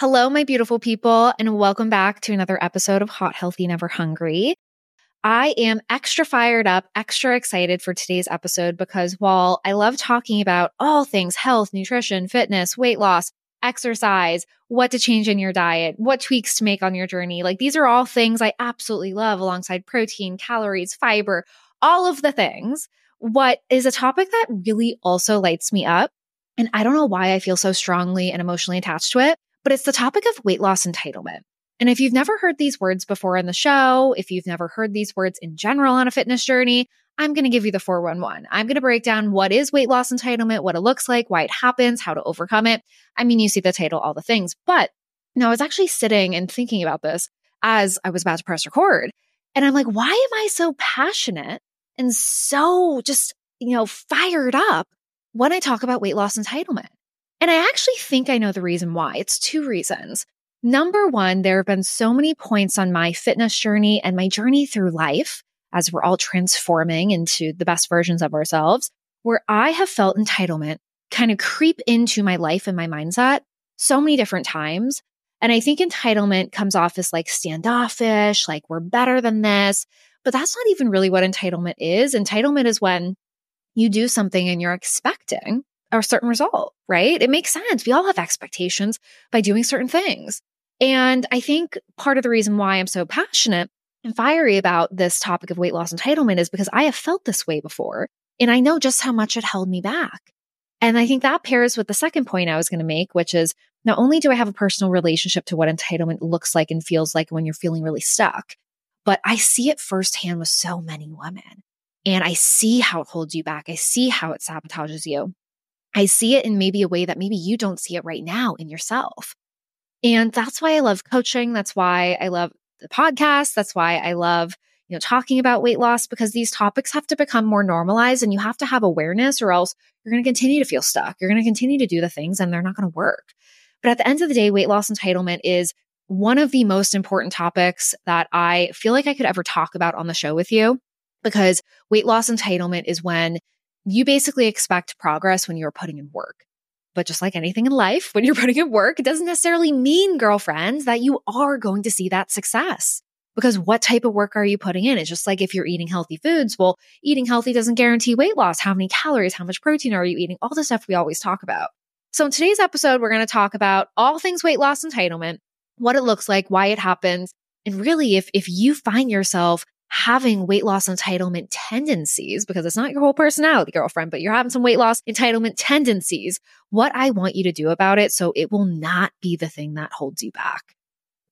Hello, my beautiful people, and welcome back to another episode of Hot, Healthy, Never Hungry. I am extra fired up, extra excited for today's episode because while I love talking about all things health, nutrition, fitness, weight loss, exercise, what to change in your diet, what tweaks to make on your journey, like these are all things I absolutely love alongside protein, calories, fiber, all of the things. What is a topic that really also lights me up? And I don't know why I feel so strongly and emotionally attached to it but it's the topic of weight loss entitlement. And if you've never heard these words before in the show, if you've never heard these words in general on a fitness journey, I'm going to give you the 411. I'm going to break down what is weight loss entitlement, what it looks like, why it happens, how to overcome it. I mean, you see the title, all the things. But you know, I was actually sitting and thinking about this as I was about to press record. And I'm like, why am I so passionate and so just, you know, fired up when I talk about weight loss entitlement? And I actually think I know the reason why. It's two reasons. Number one, there have been so many points on my fitness journey and my journey through life as we're all transforming into the best versions of ourselves, where I have felt entitlement kind of creep into my life and my mindset so many different times. And I think entitlement comes off as like standoffish, like we're better than this. But that's not even really what entitlement is. Entitlement is when you do something and you're expecting a certain result, right? It makes sense. We all have expectations by doing certain things. And I think part of the reason why I'm so passionate and fiery about this topic of weight loss entitlement is because I have felt this way before and I know just how much it held me back. And I think that pairs with the second point I was going to make, which is not only do I have a personal relationship to what entitlement looks like and feels like when you're feeling really stuck, but I see it firsthand with so many women. And I see how it holds you back. I see how it sabotages you. I see it in maybe a way that maybe you don't see it right now in yourself. And that's why I love coaching. That's why I love the podcast. That's why I love, you know, talking about weight loss because these topics have to become more normalized and you have to have awareness or else you're going to continue to feel stuck. You're going to continue to do the things and they're not going to work. But at the end of the day, weight loss entitlement is one of the most important topics that I feel like I could ever talk about on the show with you because weight loss entitlement is when you basically expect progress when you're putting in work. But just like anything in life, when you're putting in work, it doesn't necessarily mean, girlfriends, that you are going to see that success. Because what type of work are you putting in? It's just like if you're eating healthy foods. Well, eating healthy doesn't guarantee weight loss. How many calories? How much protein are you eating? All the stuff we always talk about. So in today's episode, we're going to talk about all things weight loss entitlement, what it looks like, why it happens. And really, if, if you find yourself having weight loss entitlement tendencies, because it's not your whole personality, girlfriend, but you're having some weight loss entitlement tendencies, what I want you to do about it so it will not be the thing that holds you back.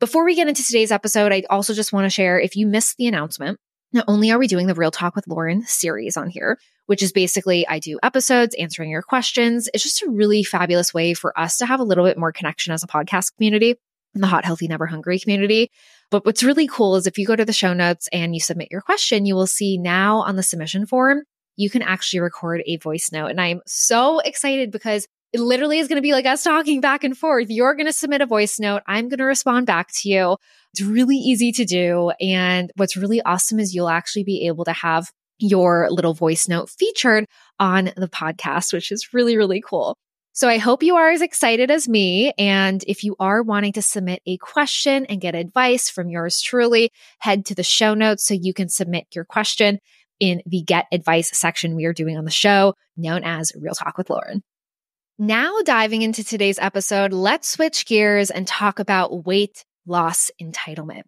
Before we get into today's episode, I also just want to share if you missed the announcement, not only are we doing the Real Talk with Lauren series on here, which is basically I do episodes answering your questions. It's just a really fabulous way for us to have a little bit more connection as a podcast community in the Hot, Healthy, Never Hungry community. But what's really cool is if you go to the show notes and you submit your question, you will see now on the submission form, you can actually record a voice note. And I'm so excited because it literally is going to be like us talking back and forth. You're going to submit a voice note. I'm going to respond back to you. It's really easy to do. And what's really awesome is you'll actually be able to have your little voice note featured on the podcast, which is really, really cool. So I hope you are as excited as me. And if you are wanting to submit a question and get advice from yours truly, head to the show notes so you can submit your question in the get advice section we are doing on the show, known as Real Talk with Lauren. Now, diving into today's episode, let's switch gears and talk about weight loss entitlement.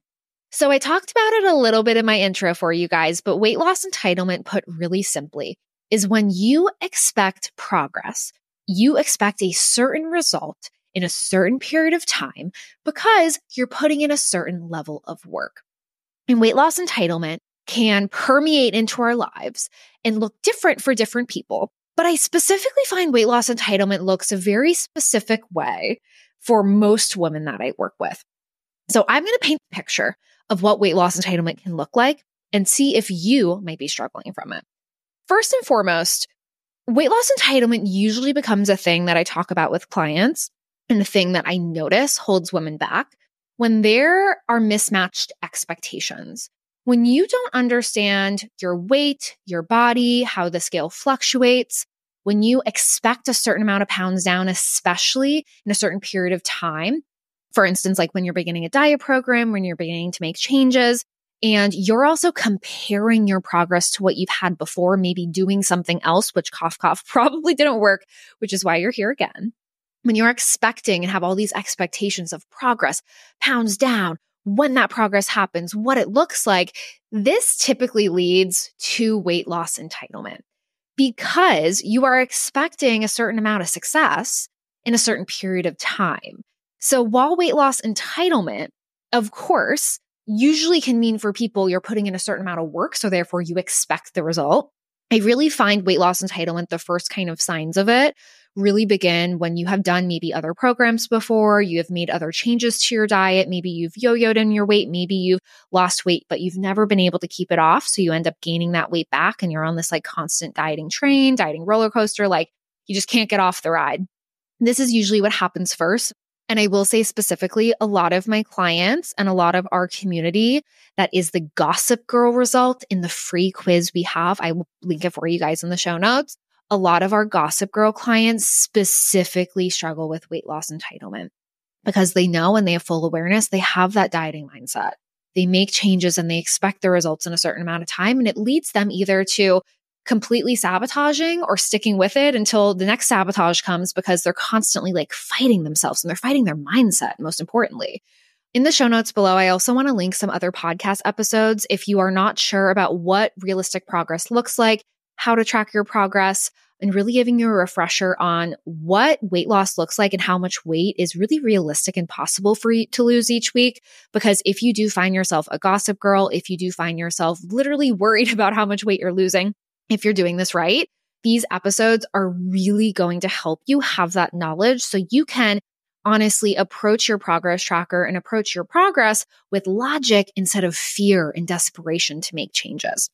So, I talked about it a little bit in my intro for you guys, but weight loss entitlement, put really simply, is when you expect progress you expect a certain result in a certain period of time because you're putting in a certain level of work. And weight loss entitlement can permeate into our lives and look different for different people. But I specifically find weight loss entitlement looks a very specific way for most women that I work with. So I'm going to paint a picture of what weight loss entitlement can look like and see if you might be struggling from it. First and foremost, weight loss entitlement usually becomes a thing that I talk about with clients and a thing that I notice holds women back when there are mismatched expectations. When you don't understand your weight, your body, how the scale fluctuates, when you expect a certain amount of pounds down, especially in a certain period of time, For instance, like when you're beginning a diet program, when you're beginning to make changes, and you're also comparing your progress to what you've had before, maybe doing something else, which cough, cough probably didn't work, which is why you're here again. When you're expecting and have all these expectations of progress, pounds down, when that progress happens, what it looks like, this typically leads to weight loss entitlement because you are expecting a certain amount of success in a certain period of time. So while weight loss entitlement, of course, usually can mean for people you're putting in a certain amount of work. So therefore you expect the result. I really find weight loss entitlement, the first kind of signs of it really begin when you have done maybe other programs before, you have made other changes to your diet, maybe you've yo-yoed in your weight, maybe you've lost weight, but you've never been able to keep it off. So you end up gaining that weight back and you're on this like constant dieting train, dieting roller coaster, like you just can't get off the ride. This is usually what happens first. And I will say specifically, a lot of my clients and a lot of our community, that is the gossip girl result in the free quiz we have. I will link it for you guys in the show notes a lot of our gossip girl clients specifically struggle with weight loss entitlement because they know and they have full awareness, they have that dieting mindset. They make changes and they expect the results in a certain amount of time. And it leads them either to completely sabotaging or sticking with it until the next sabotage comes because they're constantly like fighting themselves and they're fighting their mindset, most importantly. In the show notes below, I also want to link some other podcast episodes if you are not sure about what realistic progress looks like how to track your progress, and really giving you a refresher on what weight loss looks like and how much weight is really realistic and possible for you to lose each week. Because if you do find yourself a gossip girl, if you do find yourself literally worried about how much weight you're losing, if you're doing this right, these episodes are really going to help you have that knowledge so you can honestly approach your progress tracker and approach your progress with logic instead of fear and desperation to make changes.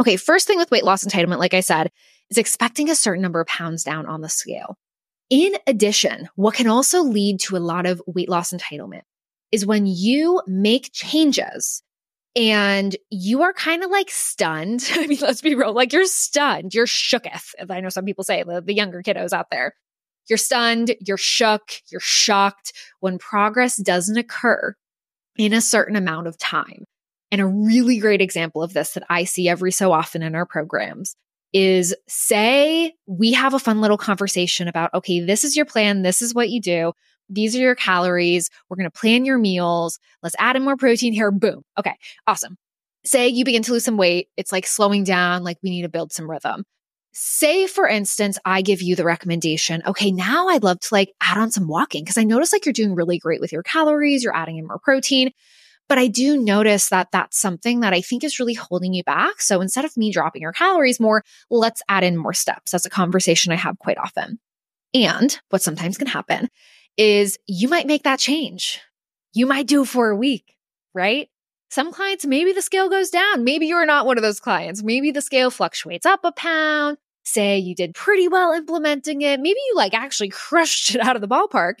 Okay, first thing with weight loss entitlement, like I said, is expecting a certain number of pounds down on the scale. In addition, what can also lead to a lot of weight loss entitlement is when you make changes and you are kind of like stunned. I mean, let's be real, like you're stunned, you're shooketh. I know some people say the, the younger kiddos out there. You're stunned, you're shook, you're shocked when progress doesn't occur in a certain amount of time. And a really great example of this that I see every so often in our programs is say we have a fun little conversation about, okay, this is your plan. This is what you do. These are your calories. We're going to plan your meals. Let's add in more protein here. Boom. Okay. Awesome. Say you begin to lose some weight. It's like slowing down, like we need to build some rhythm. Say, for instance, I give you the recommendation, okay, now I'd love to like add on some walking because I notice like you're doing really great with your calories. You're adding in more protein. But I do notice that that's something that I think is really holding you back. So instead of me dropping your calories more, let's add in more steps. That's a conversation I have quite often. And what sometimes can happen is you might make that change. You might do for a week, right? Some clients, maybe the scale goes down. Maybe you're not one of those clients. Maybe the scale fluctuates up a pound. Say you did pretty well implementing it. Maybe you like actually crushed it out of the ballpark.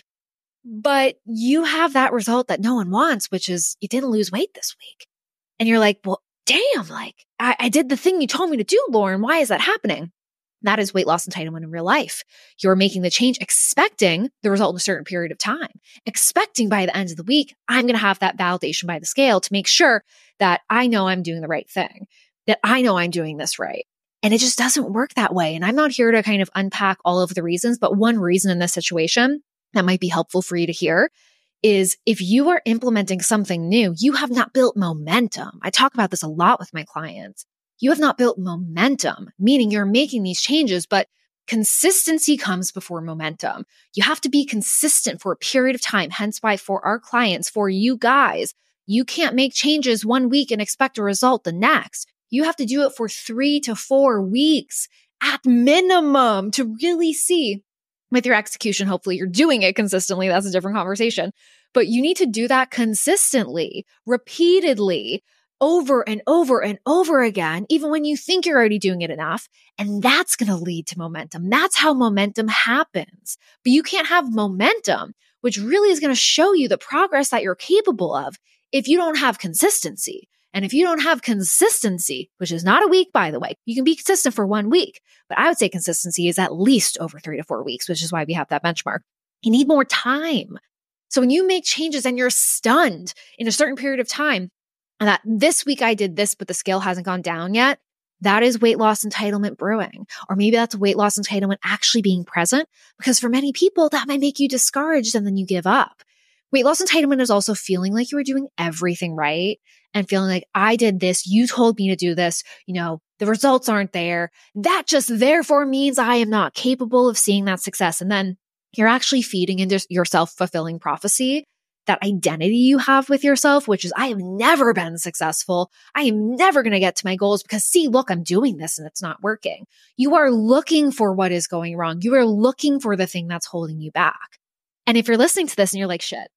But you have that result that no one wants, which is you didn't lose weight this week. And you're like, well, damn, like I, I did the thing you told me to do, Lauren. Why is that happening? That is weight loss entitlement in real life. You're making the change, expecting the result in a certain period of time, expecting by the end of the week, I'm going to have that validation by the scale to make sure that I know I'm doing the right thing, that I know I'm doing this right. And it just doesn't work that way. And I'm not here to kind of unpack all of the reasons, but one reason in this situation that might be helpful for you to hear is if you are implementing something new, you have not built momentum. I talk about this a lot with my clients. You have not built momentum, meaning you're making these changes, but consistency comes before momentum. You have to be consistent for a period of time. Hence why for our clients, for you guys, you can't make changes one week and expect a result the next. You have to do it for three to four weeks at minimum to really see with your execution, hopefully you're doing it consistently. That's a different conversation. But you need to do that consistently, repeatedly, over and over and over again, even when you think you're already doing it enough. And that's going to lead to momentum. That's how momentum happens. But you can't have momentum, which really is going to show you the progress that you're capable of if you don't have consistency. And if you don't have consistency, which is not a week, by the way, you can be consistent for one week, but I would say consistency is at least over three to four weeks, which is why we have that benchmark. You need more time. So when you make changes and you're stunned in a certain period of time, and that this week I did this, but the scale hasn't gone down yet, that is weight loss entitlement brewing. Or maybe that's weight loss entitlement actually being present because for many people, that might make you discouraged and then you give up. Weight loss entitlement is also feeling like you were doing everything right and feeling like I did this. You told me to do this. You know, the results aren't there. That just therefore means I am not capable of seeing that success. And then you're actually feeding into your self fulfilling prophecy that identity you have with yourself, which is, I have never been successful. I am never going to get to my goals because see, look, I'm doing this and it's not working. You are looking for what is going wrong. You are looking for the thing that's holding you back. And if you're listening to this and you're like, shit,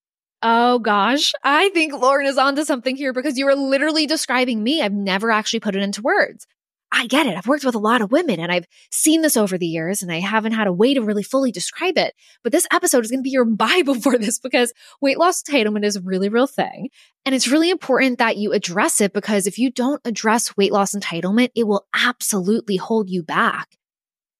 oh gosh, I think Lauren is onto something here because you are literally describing me. I've never actually put it into words. I get it. I've worked with a lot of women and I've seen this over the years and I haven't had a way to really fully describe it. But this episode is going to be your Bible for this because weight loss entitlement is a really real thing. And it's really important that you address it because if you don't address weight loss entitlement, it will absolutely hold you back.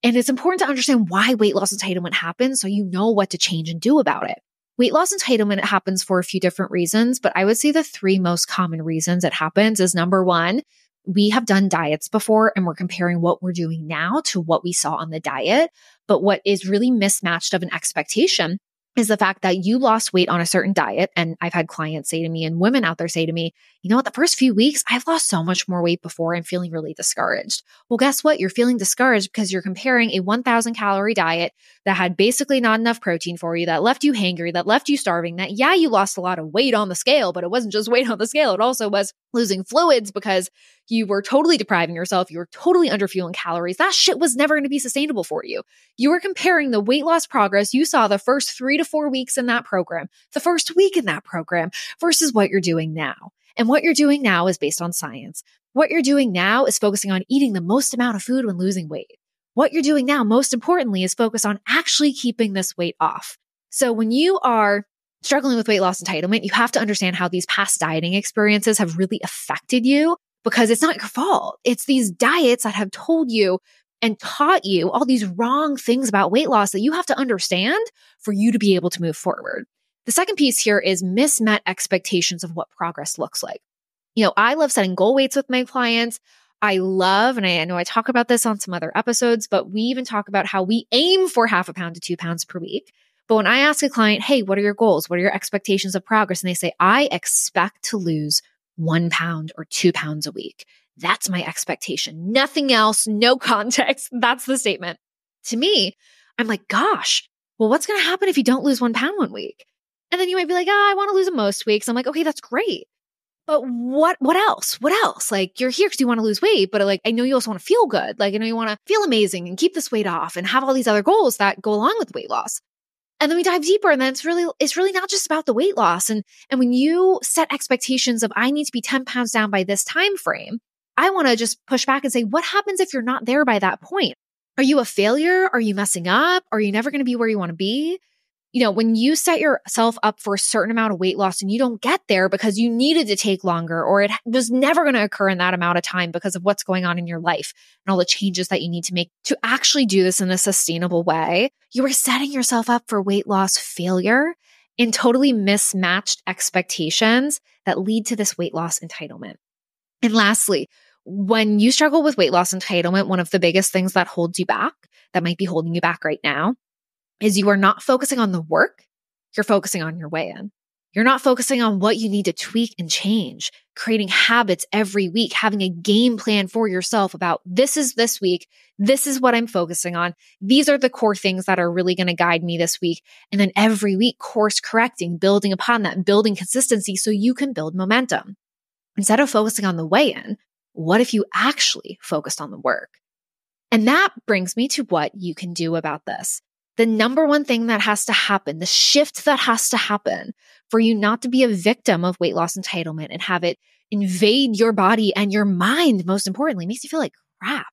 And it's important to understand why weight loss entitlement happens so you know what to change and do about it. Weight loss entitlement happens for a few different reasons, but I would say the three most common reasons it happens is number one, we have done diets before and we're comparing what we're doing now to what we saw on the diet. But what is really mismatched of an expectation is the fact that you lost weight on a certain diet. And I've had clients say to me and women out there say to me, you know what, the first few weeks, I've lost so much more weight before I'm feeling really discouraged. Well, guess what? You're feeling discouraged because you're comparing a 1000 calorie diet that had basically not enough protein for you, that left you hangry, that left you starving, that yeah, you lost a lot of weight on the scale, but it wasn't just weight on the scale. It also was losing fluids because you were totally depriving yourself. You were totally underfueling calories. That shit was never going to be sustainable for you. You were comparing the weight loss progress you saw the first three to four weeks in that program, the first week in that program versus what you're doing now. And what you're doing now is based on science. What you're doing now is focusing on eating the most amount of food when losing weight. What you're doing now, most importantly, is focus on actually keeping this weight off. So when you are struggling with weight loss entitlement, you have to understand how these past dieting experiences have really affected you because it's not your fault. It's these diets that have told you and taught you all these wrong things about weight loss that you have to understand for you to be able to move forward. The second piece here is mismet expectations of what progress looks like. You know, I love setting goal weights with my clients. I love, and I know I talk about this on some other episodes, but we even talk about how we aim for half a pound to two pounds per week. But when I ask a client, hey, what are your goals? What are your expectations of progress? And they say, I expect to lose one pound or two pounds a week. That's my expectation. Nothing else, no context. That's the statement. To me, I'm like, gosh, well, what's going to happen if you don't lose one pound one week? And then you might be like, oh, I want to lose it most weeks. I'm like, okay, that's great. But what, what else? What else? Like you're here because you want to lose weight, but like, I know you also want to feel good. Like, I know you want to feel amazing and keep this weight off and have all these other goals that go along with weight loss. And then we dive deeper and then it's really, it's really not just about the weight loss. And, and when you set expectations of, I need to be 10 pounds down by this time frame, I want to just push back and say, what happens if you're not there by that point? Are you a failure? Are you messing up? Are you never going to be where you want to be? You know, when you set yourself up for a certain amount of weight loss and you don't get there because you needed to take longer or it was never going to occur in that amount of time because of what's going on in your life and all the changes that you need to make to actually do this in a sustainable way, you are setting yourself up for weight loss failure in totally mismatched expectations that lead to this weight loss entitlement. And lastly, when you struggle with weight loss entitlement, one of the biggest things that holds you back, that might be holding you back right now, is you are not focusing on the work, you're focusing on your weigh in. You're not focusing on what you need to tweak and change, creating habits every week, having a game plan for yourself about this is this week. This is what I'm focusing on. These are the core things that are really going to guide me this week. And then every week, course correcting, building upon that, building consistency so you can build momentum. Instead of focusing on the weigh in, what if you actually focused on the work? And that brings me to what you can do about this the number one thing that has to happen, the shift that has to happen for you not to be a victim of weight loss entitlement and have it invade your body and your mind, most importantly, makes you feel like crap.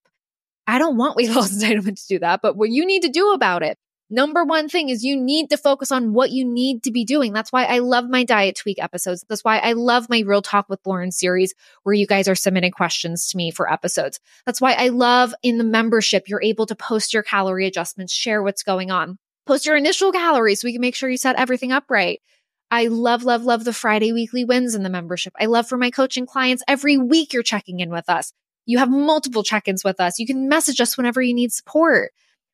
I don't want weight loss entitlement to do that, but what you need to do about it Number one thing is you need to focus on what you need to be doing. That's why I love my diet tweak episodes. That's why I love my real talk with Lauren series where you guys are submitting questions to me for episodes. That's why I love in the membership, you're able to post your calorie adjustments, share what's going on, post your initial calories so we can make sure you set everything up right. I love, love, love the Friday weekly wins in the membership. I love for my coaching clients every week you're checking in with us. You have multiple check ins with us. You can message us whenever you need support.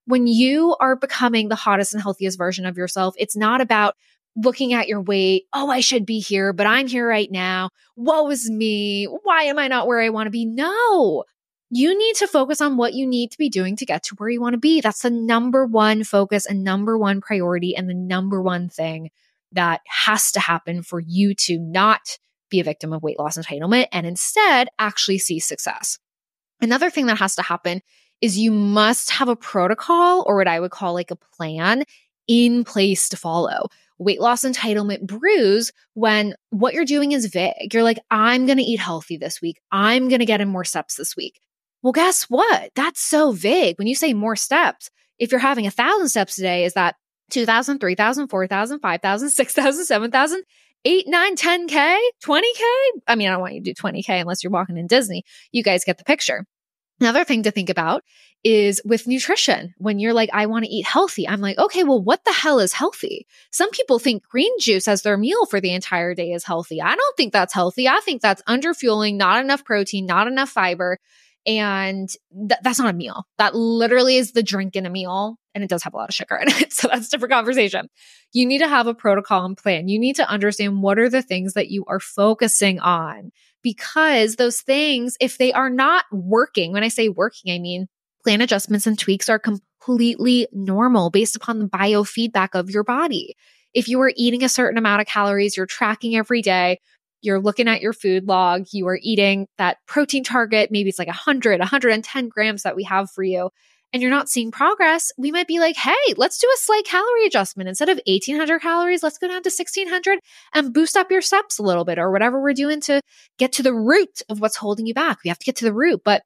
When you are becoming the hottest and healthiest version of yourself, it's not about looking at your weight. Oh, I should be here, but I'm here right now. Woe is me. Why am I not where I want to be? No, you need to focus on what you need to be doing to get to where you want to be. That's the number one focus and number one priority and the number one thing that has to happen for you to not be a victim of weight loss entitlement and instead actually see success. Another thing that has to happen is you must have a protocol or what I would call like a plan in place to follow. Weight loss entitlement brews when what you're doing is vague. You're like, I'm going to eat healthy this week. I'm going to get in more steps this week. Well, guess what? That's so vague. When you say more steps, if you're having a thousand steps a day, is that 2,000, 3,000, 4,000, 5,000, 6,000, 7,000, 8, 9, 10K, 20K? I mean, I don't want you to do 20K unless you're walking in Disney. You guys get the picture. Another thing to think about is with nutrition. When you're like, I want to eat healthy, I'm like, okay, well, what the hell is healthy? Some people think green juice as their meal for the entire day is healthy. I don't think that's healthy. I think that's underfueling, not enough protein, not enough fiber. And th- that's not a meal. That literally is the drink in a meal. And it does have a lot of sugar in it. So that's a different conversation. You need to have a protocol and plan. You need to understand what are the things that you are focusing on because those things, if they are not working, when I say working, I mean plan adjustments and tweaks are completely normal based upon the biofeedback of your body. If you are eating a certain amount of calories, you're tracking every day, you're looking at your food log, you are eating that protein target, maybe it's like 100, 110 grams that we have for you, and you're not seeing progress, we might be like, hey, let's do a slight calorie adjustment. Instead of 1800 calories, let's go down to 1600 and boost up your steps a little bit or whatever we're doing to get to the root of what's holding you back. We have to get to the root. But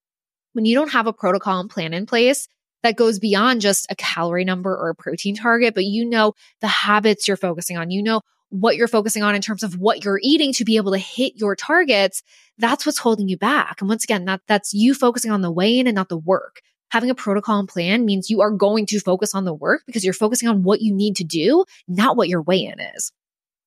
when you don't have a protocol and plan in place, that goes beyond just a calorie number or a protein target, but you know the habits you're focusing on. You know what you're focusing on in terms of what you're eating to be able to hit your targets, that's what's holding you back. And once again, that, that's you focusing on the weigh in and not the work. Having a protocol and plan means you are going to focus on the work because you're focusing on what you need to do, not what your weigh in is.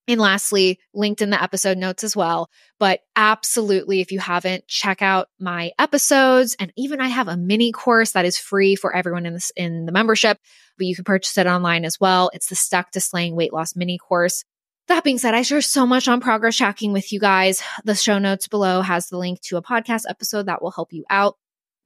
And lastly, linked in the episode notes as well. But absolutely, if you haven't, check out my episodes. And even I have a mini course that is free for everyone in this in the membership, but you can purchase it online as well. It's the Stuck to Slaying Weight Loss mini course. That being said, I share so much on progress tracking with you guys. The show notes below has the link to a podcast episode that will help you out.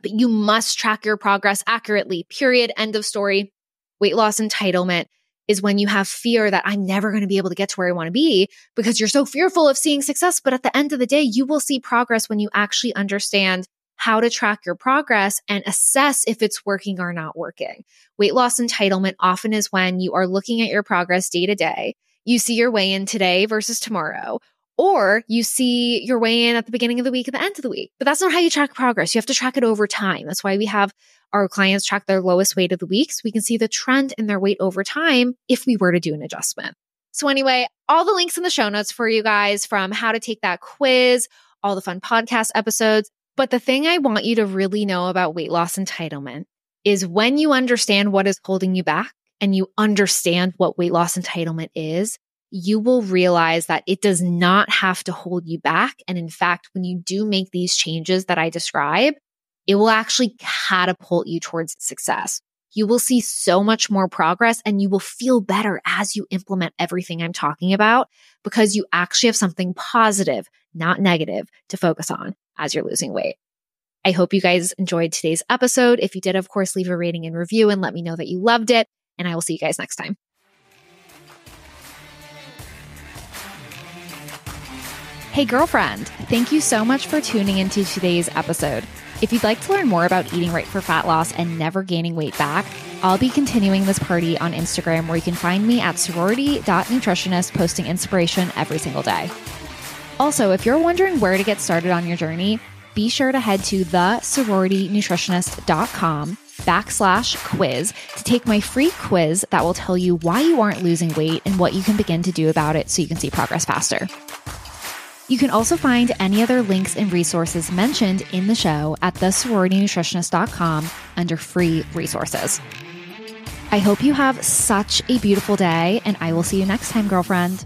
But you must track your progress accurately, period. End of story. Weight loss entitlement is when you have fear that I'm never going to be able to get to where I want to be because you're so fearful of seeing success. But at the end of the day, you will see progress when you actually understand how to track your progress and assess if it's working or not working. Weight loss entitlement often is when you are looking at your progress day to day you see your weigh in today versus tomorrow, or you see your weigh in at the beginning of the week and the end of the week. But that's not how you track progress. You have to track it over time. That's why we have our clients track their lowest weight of the week so we can see the trend in their weight over time if we were to do an adjustment. So, anyway, all the links in the show notes for you guys from how to take that quiz, all the fun podcast episodes. But the thing I want you to really know about weight loss entitlement is when you understand what is holding you back, and you understand what weight loss entitlement is, you will realize that it does not have to hold you back. And in fact, when you do make these changes that I describe, it will actually catapult you towards success. You will see so much more progress and you will feel better as you implement everything I'm talking about because you actually have something positive, not negative to focus on as you're losing weight. I hope you guys enjoyed today's episode. If you did, of course, leave a rating and review and let me know that you loved it and I will see you guys next time. Hey, girlfriend, thank you so much for tuning into today's episode. If you'd like to learn more about eating right for fat loss and never gaining weight back, I'll be continuing this party on Instagram where you can find me at sorority.nutritionist posting inspiration every single day. Also, if you're wondering where to get started on your journey, be sure to head to thesororitynutritionist.com backslash quiz to take my free quiz that will tell you why you aren't losing weight and what you can begin to do about it so you can see progress faster. You can also find any other links and resources mentioned in the show at thesororitynutritionist.com under free resources. I hope you have such a beautiful day, and I will see you next time, girlfriend.